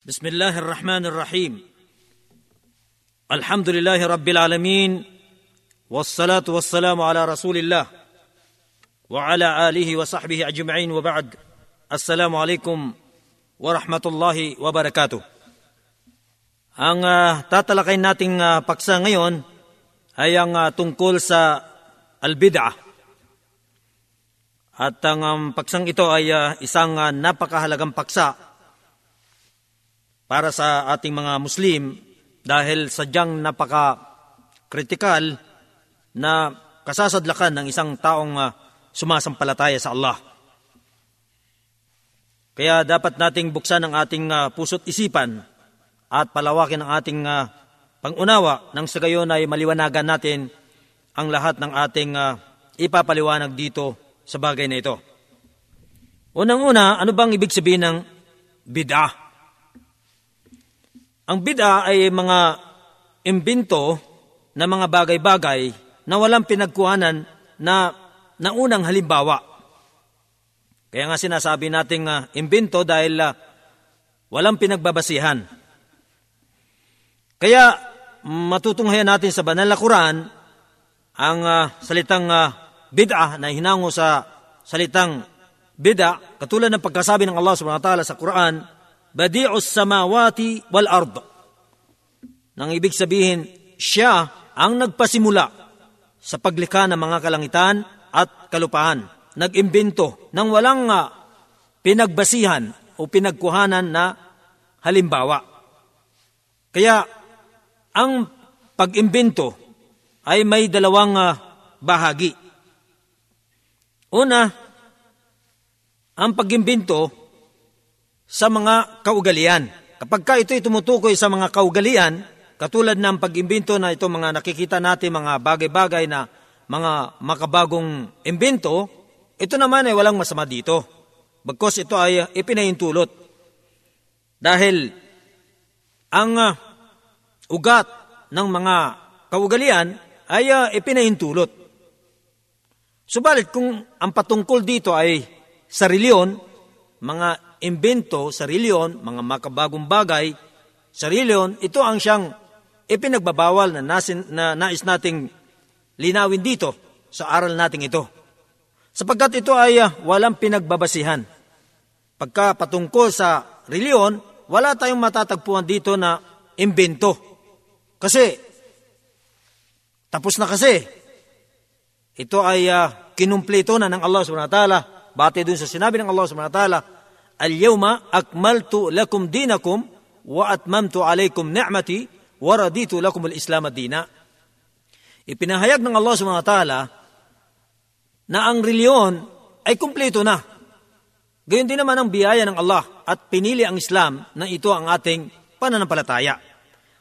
بسم الله الرحمن الرحيم الحمد لله رب العالمين والصلاة والسلام على رسول الله وعلى آله وصحبه أجمعين وبعد السلام عليكم ورحمة الله وبركاته Ang uh, tatalakay nating uh, paksa ngayon ay ang uh, tungkol sa albid'ah. At ang um, paksang ito ay uh, isang uh, napakahalagang paksa para sa ating mga Muslim dahil sadyang napaka-kritikal na kasasadlakan ng isang taong uh, sumasampalataya sa Allah. Kaya dapat nating buksan ang ating uh, puso't isipan at palawakin ang ating uh, pangunawa nang sa gayon ay maliwanagan natin ang lahat ng ating ipapaliwanag dito sa bagay na ito. Unang-una, ano bang ibig sabihin ng bid'ah? Ang bid'ah ay mga imbento na mga bagay-bagay na walang pinagkuhanan na naunang halimbawa. Kaya nga sinasabi nating uh, imbento dahil uh, walang pinagbabasihan. Kaya matutunghayan natin sa banal na Quran ang uh, salitang uh, bid'ah na hinango sa salitang bid'ah katulad ng pagkasabi ng Allah subhanahu wa ta'ala sa Quran badi'us samawati wal ard. Nang ibig sabihin siya ang nagpasimula sa paglikha ng mga kalangitan at kalupahan. Nag-imbento ng walang uh, pinagbasihan o pinagkuhanan na halimbawa. Kaya ang pag-imbento ay may dalawang uh, bahagi. Una, ang pag-imbento sa mga kaugalian. Kapag ka ito'y tumutukoy sa mga kaugalian, katulad ng pag-imbento na ito mga nakikita natin, mga bagay-bagay na mga makabagong imbento, ito naman ay walang masama dito. Bagkos ito ay ipinahintulot. Dahil ang uh, ugat ng mga kaugalian ay uh, ipinahintulot. Subalit kung ang patungkol dito ay sa reliyon, mga imbento sa reliyon, mga makabagong bagay sa reliyon, ito ang siyang ipinagbabawal na, nasin, na nais nating linawin dito sa aral nating ito. Sapagkat ito ay uh, walang pinagbabasihan. Pagka patungkol sa reliyon, wala tayong matatagpuan dito na imbento kasi, tapos na kasi. Ito ay uh, kinumpleto na ng Allah subhanahu wa ta'ala. Bati dun sa sinabi ng Allah subhanahu wa ta'ala, Lakum dinakum wa atmamtu alaykum ni'mati wa raditu lakum al-islam ad-dina. Ipinahayag ng Allah subhanahu wa ta'ala na ang reliyon ay kumpleto na. Gayon din naman ang biyaya ng Allah at pinili ang Islam na ito ang ating pananampalataya.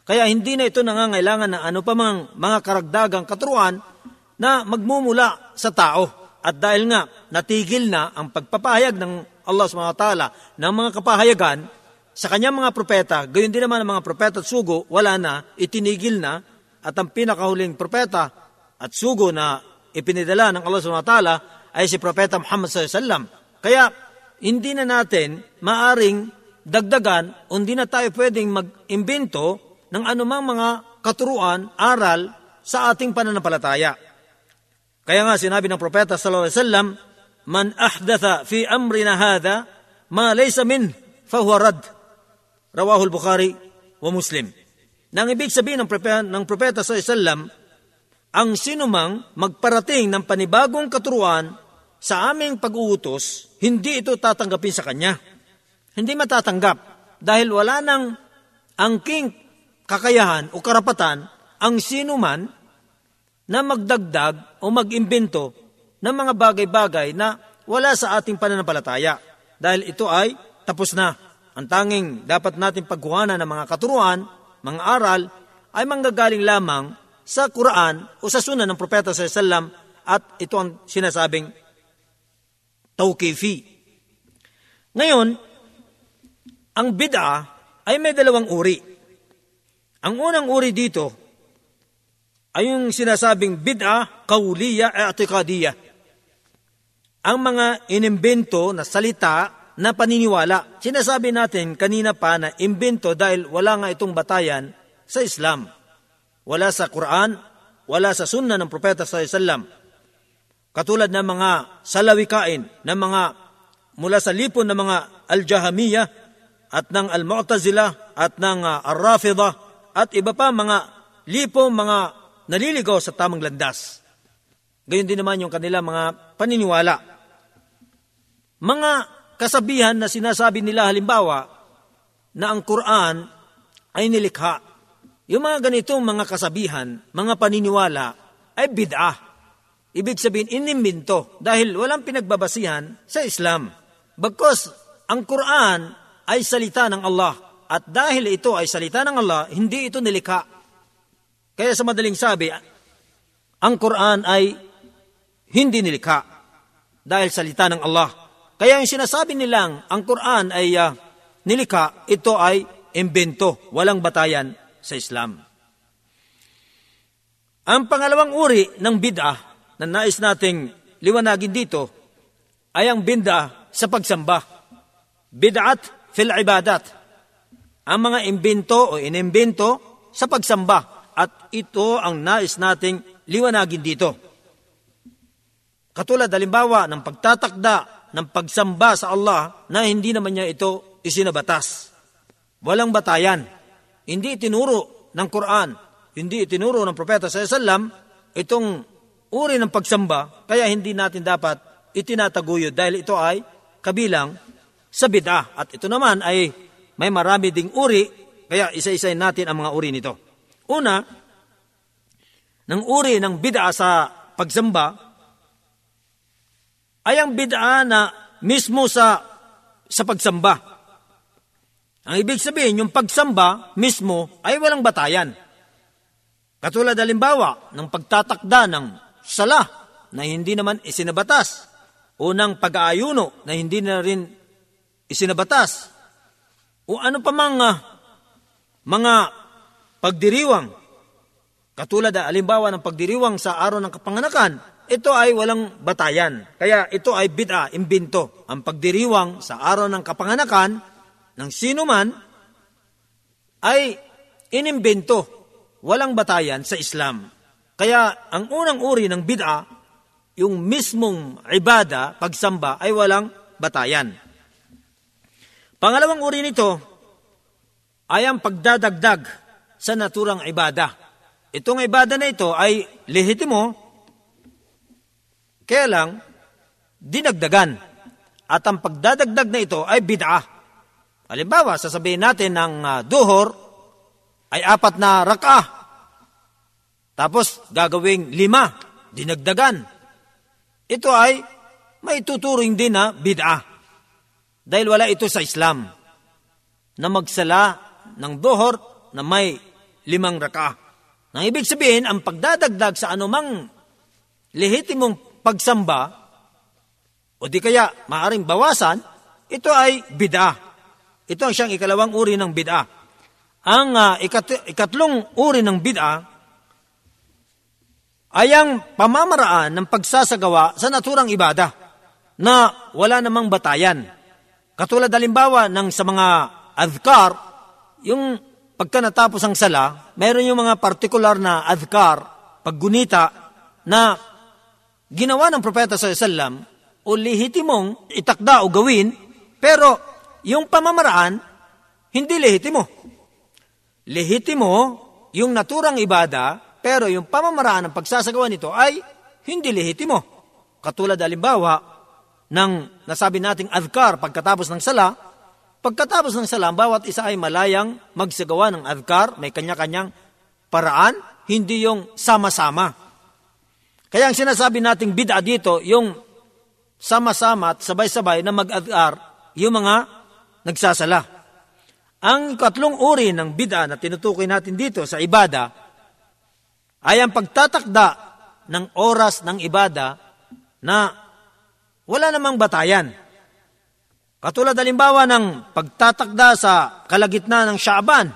Kaya hindi na ito nangangailangan ng ano pa mang mga karagdagang katuruan na magmumula sa tao. At dahil nga natigil na ang pagpapahayag ng Allah SWT ng mga kapahayagan sa kanyang mga propeta, gayon din naman ang mga propeta at sugo, wala na, itinigil na, at ang pinakahuling propeta at sugo na ipinidala ng Allah SWT ay si Propeta Muhammad SAW. Kaya hindi na natin maaring dagdagan o hindi na tayo pwedeng mag-imbento ng anumang mga katuruan, aral sa ating pananampalataya. Kaya nga sinabi ng propeta sallallahu alaihi wasallam, "Man ahdatha fi amrina hadha ma laysa min fahuwa rad." Al-Bukhari wa Muslim. Nang ibig sabihin ng propeta, ng propeta alaihi wasallam, ang sinumang magparating ng panibagong katuruan sa aming pag-uutos, hindi ito tatanggapin sa kanya. Hindi matatanggap dahil wala nang angking kakayahan o karapatan ang sino man na magdagdag o mag-imbento ng mga bagay-bagay na wala sa ating pananampalataya. Dahil ito ay tapos na. Ang tanging dapat natin pagkuhanan ng mga katuruan, mga aral, ay manggagaling lamang sa Quran o sa sunan ng Propeta sa Sallam at ito ang sinasabing tawkifi. Ngayon, ang bid'a ay may dalawang uri. Ang unang uri dito ay yung sinasabing bid'a, kawliya, i'tiqadiyya. Ang mga inimbento na salita na paniniwala. Sinasabi natin kanina pa na imbento dahil wala nga itong batayan sa Islam. Wala sa Quran, wala sa sunna ng Propeta sa Islam. Katulad ng mga salawikain, ng mga mula sa lipon ng mga Al-Jahamiyah at ng Al-Mu'tazila at ng uh, Ar-Rafida at iba pa mga lipo, mga naliligaw sa tamang landas. Gayon din naman yung kanila mga paniniwala. Mga kasabihan na sinasabi nila halimbawa na ang Quran ay nilikha. Yung mga ganitong mga kasabihan, mga paniniwala ay bid'ah. Ibig sabihin, inimbento dahil walang pinagbabasihan sa Islam. Bagkos, ang Quran ay salita ng Allah at dahil ito ay salita ng Allah, hindi ito nilikha. Kaya sa madaling sabi, ang Quran ay hindi nilikha dahil salita ng Allah. Kaya yung sinasabi nilang ang Quran ay uh, nilikha, ito ay imbento, walang batayan sa Islam. Ang pangalawang uri ng bid'ah na nais nating liwanagin dito ay ang bid'ah sa pagsamba. Bid'at fil ibadat ang mga imbento o inimbento sa pagsamba at ito ang nais nating liwanagin dito. Katulad halimbawa ng pagtatakda ng pagsamba sa Allah na hindi naman niya ito isinabatas. Walang batayan. Hindi itinuro ng Quran, hindi itinuro ng Propeta sa Islam itong uri ng pagsamba, kaya hindi natin dapat itinataguyod dahil ito ay kabilang sa bid'ah. At ito naman ay may marami ding uri, kaya isa-isayin natin ang mga uri nito. Una, ng uri ng bid'a sa pagsamba ay ang bid'a na mismo sa sa pagsamba. Ang ibig sabihin, yung pagsamba mismo ay walang batayan. Katulad halimbawa ng pagtatakda ng sala na hindi naman isinabatas o ng pag-aayuno na hindi na rin isinabatas o ano pa mga mga pagdiriwang. Katulad na alimbawa ng pagdiriwang sa araw ng kapanganakan, ito ay walang batayan. Kaya ito ay bid'a, imbinto. Ang pagdiriwang sa araw ng kapanganakan ng sino man ay inimbento. Walang batayan sa Islam. Kaya ang unang uri ng bid'a, yung mismong ibada, pagsamba, ay walang batayan. Pangalawang uri nito ay ang pagdadagdag sa naturang ibada. Itong ibada na ito ay lehitimo, kaya lang dinagdagan. At ang pagdadagdag na ito ay bid'a. Halimbawa, sasabihin natin ng uh, duhor ay apat na rak'ah. Tapos gagawing lima, dinagdagan. Ito ay may tuturing din na bid'a. Dahil wala ito sa Islam na magsala ng dohor na may limang raka. Nang ibig sabihin, ang pagdadagdag sa anumang lehitimong pagsamba o di kaya maaring bawasan, ito ay bid'a. Ito ang siyang ikalawang uri ng bid'a. Ang uh, ikat- ikatlong uri ng bid'a ay ang pamamaraan ng pagsasagawa sa naturang ibada na wala namang batayan. Katulad halimbawa ng sa mga adhkar, yung pagka natapos ang sala, mayroon yung mga partikular na adhkar, paggunita, na ginawa ng propeta sa sallam o lehitimong itakda o gawin, pero yung pamamaraan, hindi lehitimo. Lehitimo yung naturang ibada, pero yung pamamaraan ng pagsasagawa nito ay hindi lehitimo. Katulad halimbawa, ng nasabi nating adhkar pagkatapos ng sala, pagkatapos ng sala, bawat isa ay malayang magsagawa ng adhkar, may kanya-kanyang paraan, hindi yung sama-sama. Kaya ang sinasabi nating bid'a dito, yung sama-sama at sabay-sabay na mag-adhkar, yung mga nagsasala. Ang katlong uri ng bid'a na tinutukoy natin dito sa ibada ay ang pagtatakda ng oras ng ibada na wala namang batayan. Katulad halimbawa ng pagtatakda sa kalagitnaan ng Shaaban,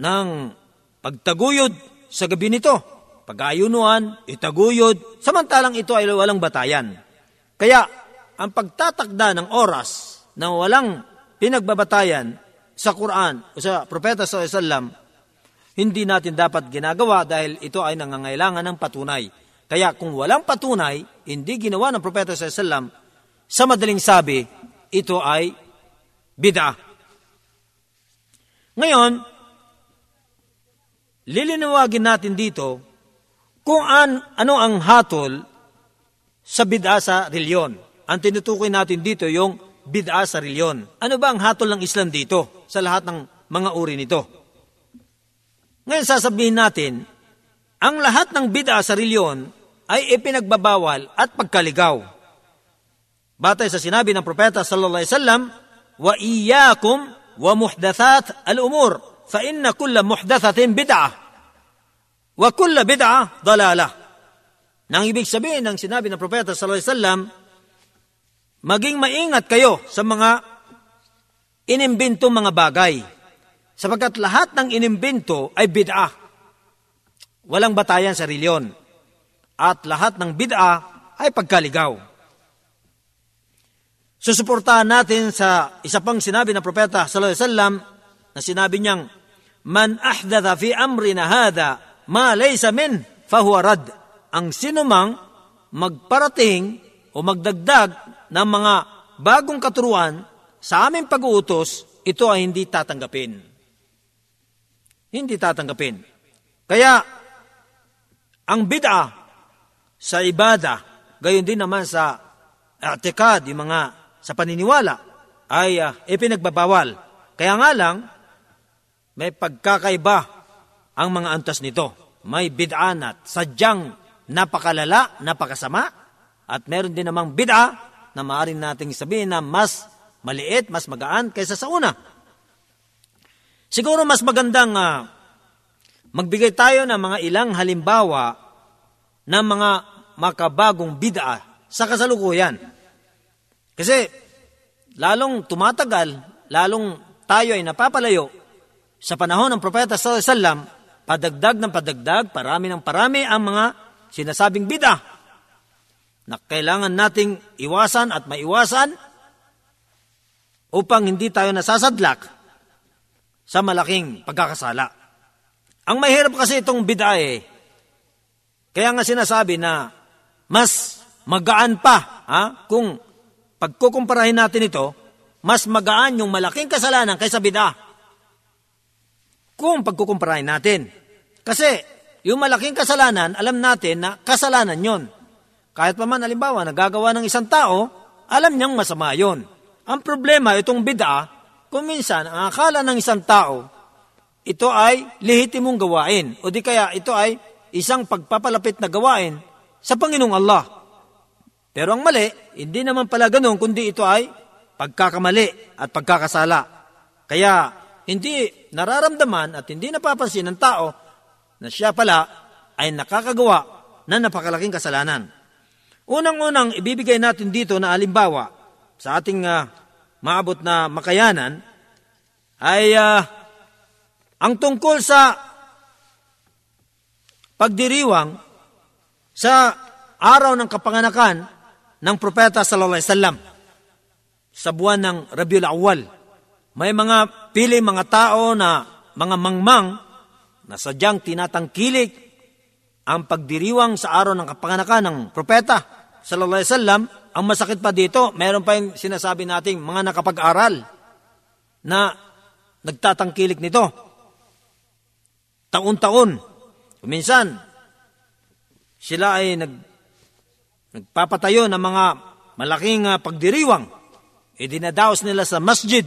ng pagtaguyod sa gabi nito, pag-ayunuan, itaguyod, samantalang ito ay walang batayan. Kaya, ang pagtatakda ng oras na walang pinagbabatayan sa Quran o sa Propeta sallallahu hindi natin dapat ginagawa dahil ito ay nangangailangan ng patunay. Kaya kung walang patunay, hindi ginawa ng Propeta sallallahu sa madaling sabi, ito ay bid'ah. Ngayon, lilinawagin natin dito kung an, ano ang hatol sa bid'a sa reliyon. Ang tinutukoy natin dito yung bid'a sa reliyon. Ano ba ang hatol ng Islam dito sa lahat ng mga uri nito? Ngayon sasabihin natin, ang lahat ng bid'a sa reliyon ay ipinagbabawal at pagkaligaw. Batay sa sinabi ng propeta sallallahu alaihi wasallam, wa iyyakum wa muhdathat al-umur fa inna kulla muhdathatin bid'ah wa kulla bid'ah dalalah. Nang ibig sabihin ng sinabi ng propeta sallallahu alaihi wasallam, maging maingat kayo sa mga inimbento mga bagay sapagkat lahat ng inimbento ay bid'ah. Walang batayan sa reliyon. At lahat ng bid'ah ay pagkaligaw. Susuportahan natin sa isa pang sinabi ng propeta sallallahu alaihi wasallam na sinabi niyang man ahdatha fi amrina hadha ma laysa min fahuwa rad. Ang sinumang magparating o magdagdag ng mga bagong katuruan sa aming pag-uutos, ito ay hindi tatanggapin. Hindi tatanggapin. Kaya, ang bid'a sa ibada, gayon din naman sa atikad, yung mga sa paniniwala ay uh, ipinagbabawal. Kaya nga lang, may pagkakaiba ang mga antas nito. May bid'an at sadyang napakalala, napakasama, at meron din namang bid'a na maaaring nating sabihin na mas maliit, mas magaan kaysa sa una. Siguro mas magandang uh, magbigay tayo ng mga ilang halimbawa ng mga makabagong bid'a sa kasalukuyan. Kasi lalong tumatagal, lalong tayo ay napapalayo sa panahon ng Propeta sallallahu alaihi wasallam, padagdag ng padagdag, parami ng parami ang mga sinasabing bida na kailangan nating iwasan at maiwasan upang hindi tayo nasasadlak sa malaking pagkakasala. Ang mahirap kasi itong bid'a eh, kaya nga sinasabi na mas magaan pa ha, kung pagkukumparahin natin ito, mas magaan yung malaking kasalanan kaysa bida. Kung pagkukumparahin natin. Kasi yung malaking kasalanan, alam natin na kasalanan yon. Kahit pa man, alimbawa, nagagawa ng isang tao, alam niyang masama yon. Ang problema, itong bida, kung minsan, ang akala ng isang tao, ito ay lehitimong gawain. O di kaya ito ay isang pagpapalapit na gawain sa Panginoong Allah. Pero ang mali, hindi naman pala ganun, kundi ito ay pagkakamali at pagkakasala. Kaya hindi nararamdaman at hindi napapansin ng tao na siya pala ay nakakagawa ng napakalaking kasalanan. Unang-unang ibibigay natin dito na alimbawa sa ating uh, maabot na makayanan ay uh, ang tungkol sa pagdiriwang sa araw ng kapanganakan ng propeta sallallahu alaihi wasallam sa buwan ng Rabiul Awal. May mga pili mga tao na mga mangmang na sadyang tinatangkilik ang pagdiriwang sa araw ng kapanganakan ng propeta sallallahu alaihi wasallam. Ang masakit pa dito, mayroon pa yung sinasabi nating mga nakapag-aral na nagtatangkilik nito. Taon-taon. Minsan, sila ay nag nagpapatayo ng mga malaking uh, pagdiriwang, e dinadaos nila sa masjid,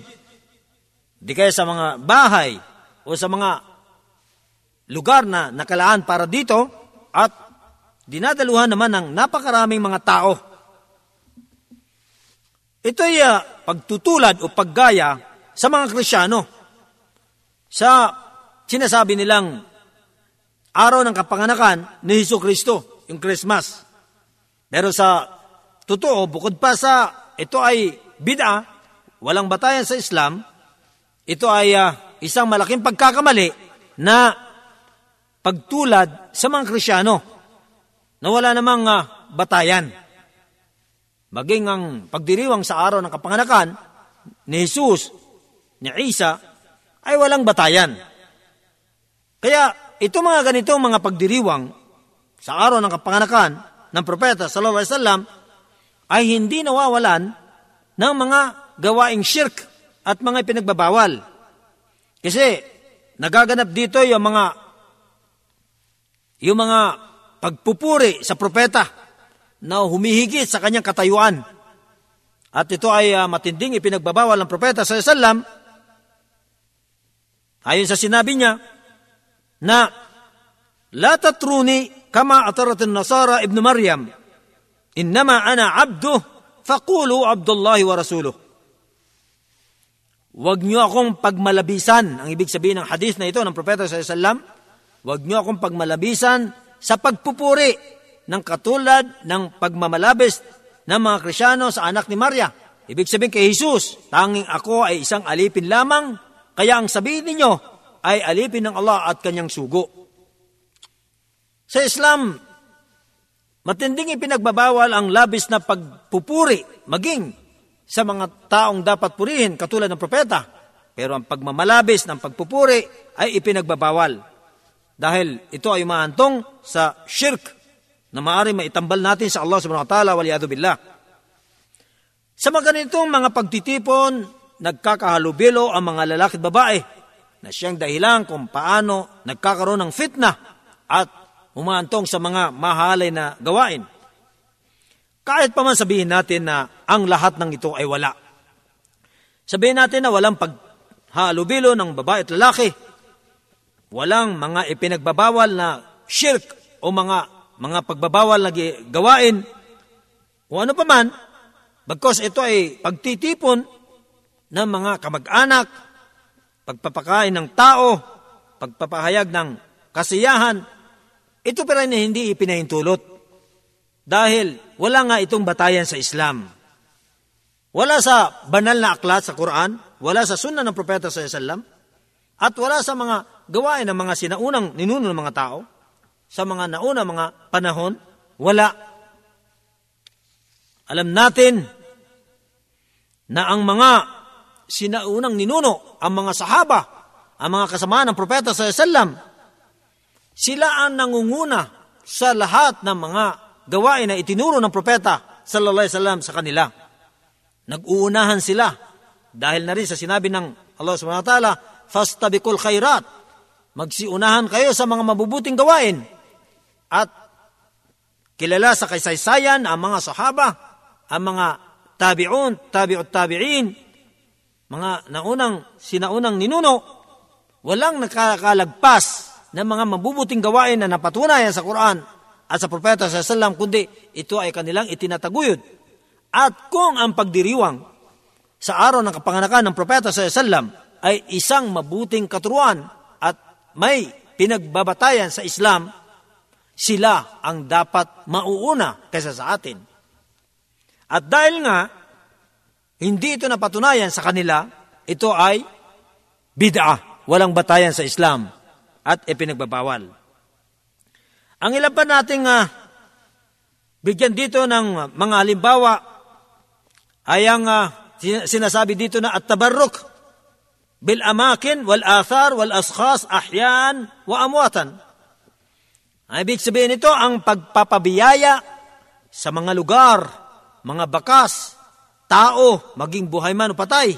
di kaya sa mga bahay o sa mga lugar na nakalaan para dito at dinadaluhan naman ng napakaraming mga tao. Ito ay uh, pagtutulad o paggaya sa mga Krisyano sa sinasabi nilang araw ng kapanganakan ni Hesus Kristo, yung Christmas. Pero sa totoo, bukod pa sa ito ay bid'a, walang batayan sa Islam, ito ay uh, isang malaking pagkakamali na pagtulad sa mga Krisyano na wala namang uh, batayan. maging ang pagdiriwang sa araw ng kapanganakan ni Jesus, ni Isa, ay walang batayan. Kaya ito mga ganitong mga pagdiriwang sa araw ng kapanganakan ng propeta sallallahu alaihi wasallam ay hindi nawawalan ng mga gawaing shirk at mga pinagbabawal. Kasi nagaganap dito yung mga yung mga pagpupuri sa propeta na humihigit sa kanyang katayuan. At ito ay uh, matinding ipinagbabawal ng propeta sa Islam. Ayon sa sinabi niya na La tatruni kama atarat nasara ibn Maryam. Innama ana abduh faqulu Abdullah wa rasuluh. Huwag niyo akong pagmalabisan. Ang ibig sabihin ng hadith na ito ng propeta sa Islam, huwag niyo akong pagmalabisan sa pagpupuri ng katulad ng pagmamalabis ng mga Krisyano sa anak ni Maria. Ibig sabihin kay Jesus, tanging ako ay isang alipin lamang, kaya ang sabihin ninyo ay alipin ng Allah at kanyang sugo. Sa Islam, matinding ipinagbabawal ang labis na pagpupuri, maging sa mga taong dapat purihin, katulad ng propeta. Pero ang pagmamalabis ng pagpupuri ay ipinagbabawal. Dahil ito ay maantong sa shirk na maaari maitambal natin sa Allah subhanahu wa ta'ala waliyadu billah. Sa mga ganitong mga pagtitipon, nagkakahalubilo ang mga lalaki at babae na siyang dahilan kung paano nagkakaroon ng fitna at umantong sa mga mahalay na gawain. Kahit pa man sabihin natin na ang lahat ng ito ay wala. Sabihin natin na walang paghalubilo ng babae at lalaki. Walang mga ipinagbabawal na shirk o mga mga pagbabawal na gawain, o ano pa man, bagkos ito ay pagtitipon ng mga kamag-anak, pagpapakain ng tao, pagpapahayag ng kasiyahan, ito pa rin hindi ipinahintulot. Dahil wala nga itong batayan sa Islam. Wala sa banal na aklat sa Quran, wala sa sunna ng propeta sa Islam, at wala sa mga gawain ng mga sinaunang ninuno ng mga tao sa mga nauna mga panahon? Wala. Alam natin na ang mga sinaunang ninuno, ang mga sahaba, ang mga kasama ng propeta sa Islam, sila ang nangunguna sa lahat ng mga gawain na itinuro ng propeta sallallahu alaihi wasallam sa kanila. Nag-uunahan sila dahil na rin sa sinabi ng Allah subhanahu wa ta'ala, fastabikul khairat. Magsiunahan kayo sa mga mabubuting gawain. At kilala sa kaysaysayan ang mga sahaba, ang mga tabi'un, tabi'ut tabi'in, mga naunang, sinaunang ninuno, walang nakakalagpas ng mga mabubuting gawain na napatunayan sa Quran at sa Propeta sa Salam, kundi ito ay kanilang itinataguyod. At kung ang pagdiriwang sa araw ng kapanganakan ng Propeta sa Salam ay isang mabuting katuruan at may pinagbabatayan sa Islam, sila ang dapat mauuna kaysa sa atin. At dahil nga, hindi ito napatunayan sa kanila, ito ay bid'ah, walang batayan sa Islam at ipinagbabawal. Ang ilan pa nating uh, bigyan dito ng mga halimbawa ay ang uh, sinasabi dito na at tabarruk athar wal askhas ahyan wa amwatan ang ibig sabihin nito, ang pagpapabiyaya sa mga lugar, mga bakas, tao, maging buhay man o patay.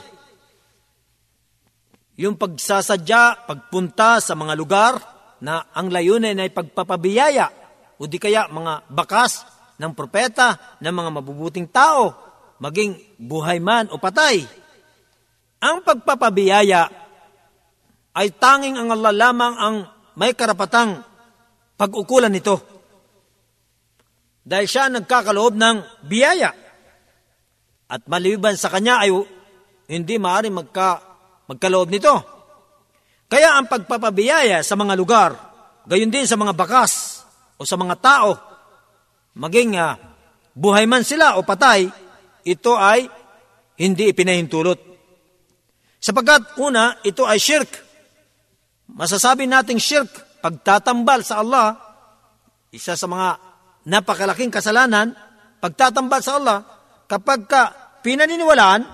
Yung pagsasadya, pagpunta sa mga lugar na ang layunin ay pagpapabiyaya o di kaya mga bakas ng propeta, ng mga mabubuting tao, maging buhay man o patay. Ang pagpapabiyaya ay tanging ang Allah lamang ang may karapatang pag-ukulan nito. Dahil siya nagkakaloob ng biyaya. At maliban sa kanya ay hindi maaari magka, magkaloob nito. Kaya ang pagpapabiyaya sa mga lugar, gayon din sa mga bakas o sa mga tao, maging uh, buhay man sila o patay, ito ay hindi ipinahintulot. Sapagkat una, ito ay shirk. Masasabi nating shirk pagtatambal sa Allah, isa sa mga napakalaking kasalanan, pagtatambal sa Allah, kapag ka pinaniniwalaan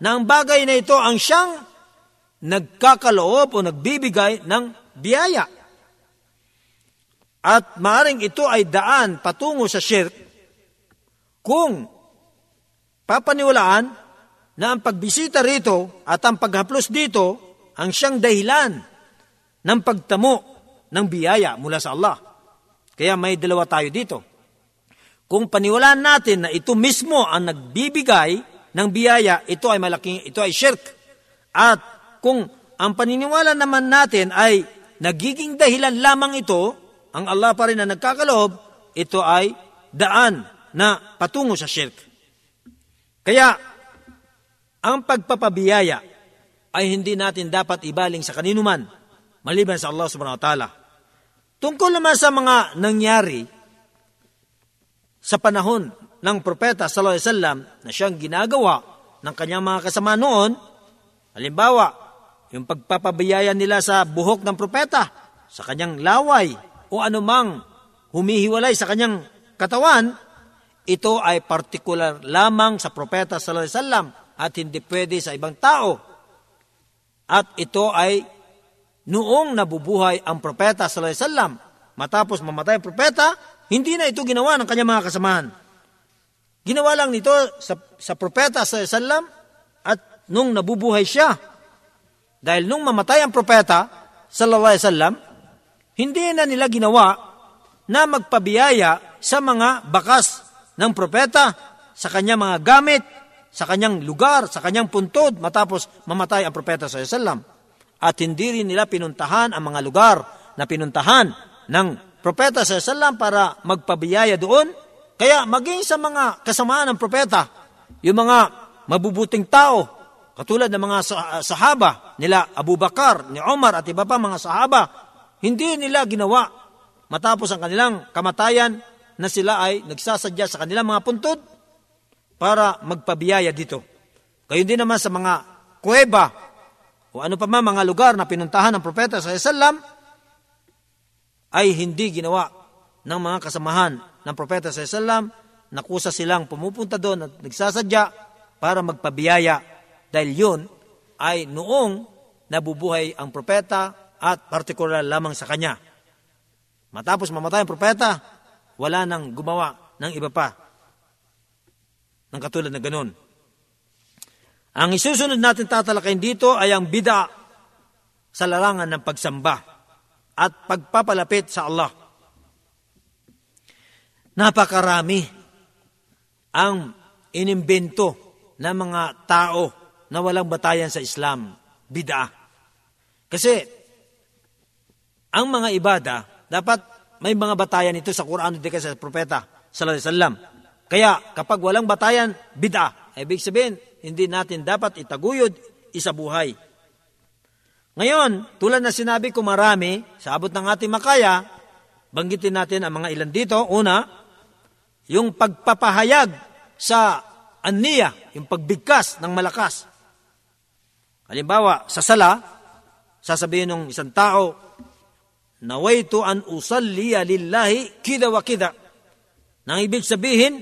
na ang bagay na ito ang siyang nagkakaloob o nagbibigay ng biyaya. At maaring ito ay daan patungo sa shirk kung papaniwalaan na ang pagbisita rito at ang paghaplos dito ang siyang dahilan ng pagtamo ng biyaya mula sa Allah. Kaya may dalawa tayo dito. Kung paniwalaan natin na ito mismo ang nagbibigay ng biyaya, ito ay malaking, ito ay shirk. At kung ang paniniwala naman natin ay nagiging dahilan lamang ito, ang Allah pa rin na nagkakaloob, ito ay daan na patungo sa shirk. Kaya, ang pagpapabiyaya ay hindi natin dapat ibaling sa kaninuman, maliban sa Allah subhanahu wa ta'ala. Tungkol naman sa mga nangyari sa panahon ng propeta sallallahu alaihi wasallam na siyang ginagawa ng kanyang mga kasama noon, halimbawa, yung pagpapabiyaya nila sa buhok ng propeta, sa kanyang laway, o anumang humihiwalay sa kanyang katawan, ito ay partikular lamang sa propeta sallallahu alaihi wasallam at hindi pwede sa ibang tao. At ito ay noong nabubuhay ang propeta sallallahu alaihi wasallam. Matapos mamatay ang propeta, hindi na ito ginawa ng kanyang mga kasamahan. Ginawa lang nito sa, sa propeta sallallahu alaihi wasallam at nung nabubuhay siya. Dahil nung mamatay ang propeta sallallahu alaihi wasallam, hindi na nila ginawa na magpabiyaya sa mga bakas ng propeta, sa kanyang mga gamit, sa kanyang lugar, sa kanyang puntod, matapos mamatay ang propeta sa Islam. At hindi rin nila pinuntahan ang mga lugar na pinuntahan ng propeta sa Islam para magpabiyaya doon. Kaya maging sa mga kasamaan ng propeta, yung mga mabubuting tao, katulad ng mga sahaba nila Abu Bakar, ni Omar at iba pa mga sahaba, hindi nila ginawa matapos ang kanilang kamatayan na sila ay nagsasadya sa kanilang mga puntod para magpabiyaya dito. Gayon din naman sa mga kuweba o ano pa man mga lugar na pinuntahan ng propeta sa Islam ay hindi ginawa ng mga kasamahan ng propeta sa Islam. Nakusa silang pumupunta doon at nagsasadya para magpabiyaya dahil yun ay noong nabubuhay ang propeta at partikular lamang sa kanya. Matapos mamatay ang propeta, wala nang gumawa ng iba pa ng katulad na ganun. Ang isusunod natin tatalakayin dito ay ang bida sa larangan ng pagsamba at pagpapalapit sa Allah. Napakarami ang inimbento ng mga tao na walang batayan sa Islam, bida. Kasi ang mga ibada, dapat may mga batayan ito sa Quran at sa propeta sallallahu alaihi wasallam. Kaya kapag walang batayan, bid'a. Ibig sabihin, hindi natin dapat itaguyod, isabuhay. Ngayon, tulad na sinabi ko marami, sa abot ng ating makaya, banggitin natin ang mga ilan dito. Una, yung pagpapahayag sa aniya, yung pagbigkas ng malakas. Halimbawa, sa sala, sasabihin ng isang tao, nawaitu an usalliya lillahi kida wa kida. Nang ibig sabihin,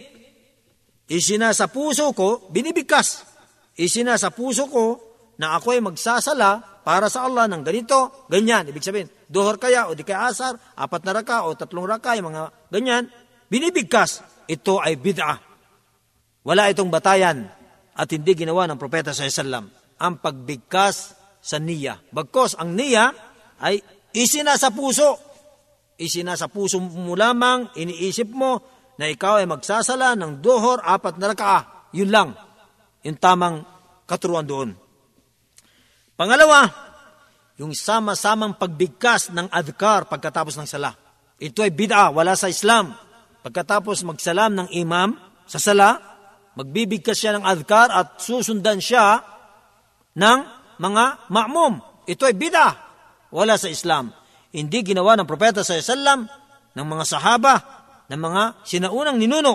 isina sa puso ko, binibigkas. Isina sa puso ko na ako ay magsasala para sa Allah ng ganito, ganyan. Ibig sabihin, duhor kaya o di kaya asar, apat na raka o tatlong raka, yung mga ganyan, binibigkas. Ito ay bid'ah. Wala itong batayan at hindi ginawa ng propeta sa Islam ang pagbigkas sa niya. Bagkos ang niya ay Isina sa puso. Isina sa puso mo lamang, iniisip mo na ikaw ay magsasala ng dohor, apat na rakaa. Yun lang. Yung tamang katuruan doon. Pangalawa, yung sama-samang pagbigkas ng adhkar pagkatapos ng sala. Ito ay bid'a, wala sa Islam. Pagkatapos magsalam ng imam sa sala, magbibigkas siya ng adhkar at susundan siya ng mga ma'mum. Ito ay bid'a wala sa Islam. Hindi ginawa ng propeta sa Islam, ng mga sahaba, ng mga sinaunang ninuno.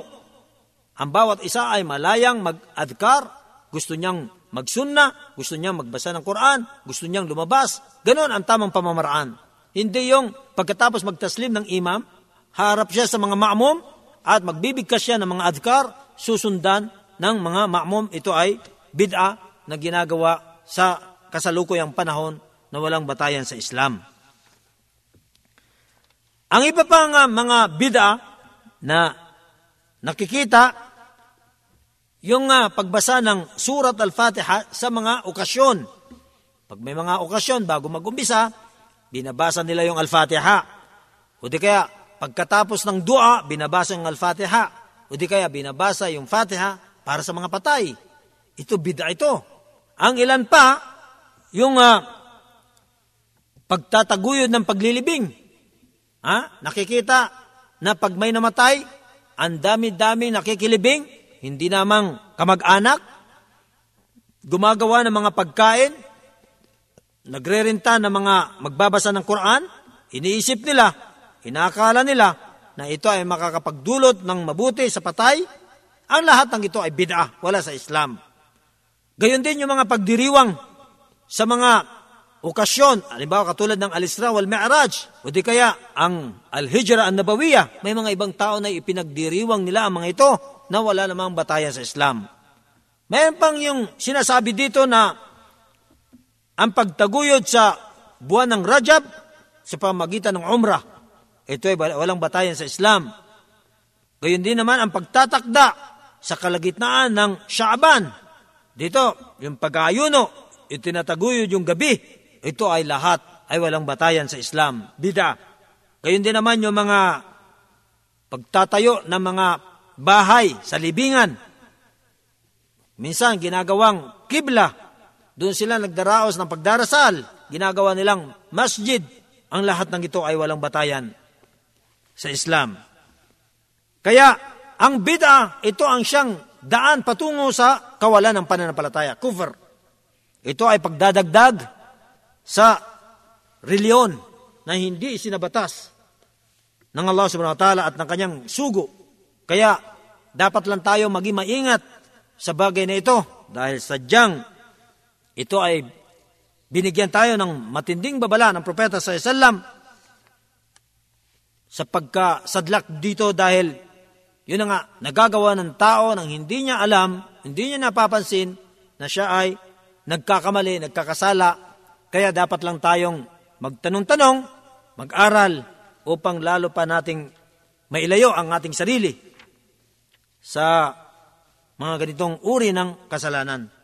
Ang bawat isa ay malayang mag-adkar, gusto niyang magsunna, gusto niyang magbasa ng Quran, gusto niyang lumabas. Ganon ang tamang pamamaraan. Hindi yung pagkatapos magtaslim ng imam, harap siya sa mga ma'mum at magbibigkas siya ng mga adkar, susundan ng mga ma'mum, ito ay bid'a na ginagawa sa kasalukuyang panahon na walang batayan sa Islam. Ang iba pang mga bid'a na nakikita yung uh, pagbasa ng surat al-Fatiha sa mga okasyon. Pag may mga okasyon, bago mag-umpisa, binabasa nila yung al-Fatiha. O di kaya, pagkatapos ng dua, binabasa yung al-Fatiha. O di kaya, binabasa yung Fatiha para sa mga patay. Ito, bid'a ito. Ang ilan pa, yung uh, pagtataguyod ng paglilibing. Ha? Nakikita na pag may namatay, ang dami-dami nakikilibing, hindi namang kamag-anak, gumagawa ng mga pagkain, nagrerenta ng mga magbabasa ng Quran, iniisip nila, inakala nila na ito ay makakapagdulot ng mabuti sa patay, ang lahat ng ito ay bid'ah, wala sa Islam. Gayon din yung mga pagdiriwang sa mga okasyon, halimbawa katulad ng Al-Isra wal Mi'raj, o di kaya ang Al-Hijra an-Nabawiyah, may mga ibang tao na ipinagdiriwang nila ang mga ito na wala namang batayan sa Islam. Mayroon pang yung sinasabi dito na ang pagtaguyod sa buwan ng Rajab sa pamagitan ng Umrah, ito ay walang batayan sa Islam. Gayon din naman ang pagtatakda sa kalagitnaan ng Shaaban. Dito, yung pag-aayuno, itinataguyod yung gabi, ito ay lahat ay walang batayan sa Islam. Bida. Gayon din naman yung mga pagtatayo ng mga bahay sa libingan. Minsan ginagawang kibla. Doon sila nagdaraos ng pagdarasal. Ginagawa nilang masjid. Ang lahat ng ito ay walang batayan sa Islam. Kaya ang bid'a, ito ang siyang daan patungo sa kawalan ng pananampalataya. Kufr. Ito ay pagdadagdag sa reliyon na hindi sinabatas ng Allah subhanahu wa ta'ala at ng kanyang sugo. Kaya dapat lang tayo maging maingat sa bagay na ito dahil sadyang ito ay binigyan tayo ng matinding babala ng propeta sa Islam sa pagkasadlak dito dahil yun na nga, nagagawa ng tao nang hindi niya alam, hindi niya napapansin na siya ay nagkakamali, nagkakasala kaya dapat lang tayong magtanong-tanong, mag-aral, upang lalo pa nating mailayo ang ating sarili sa mga ganitong uri ng kasalanan.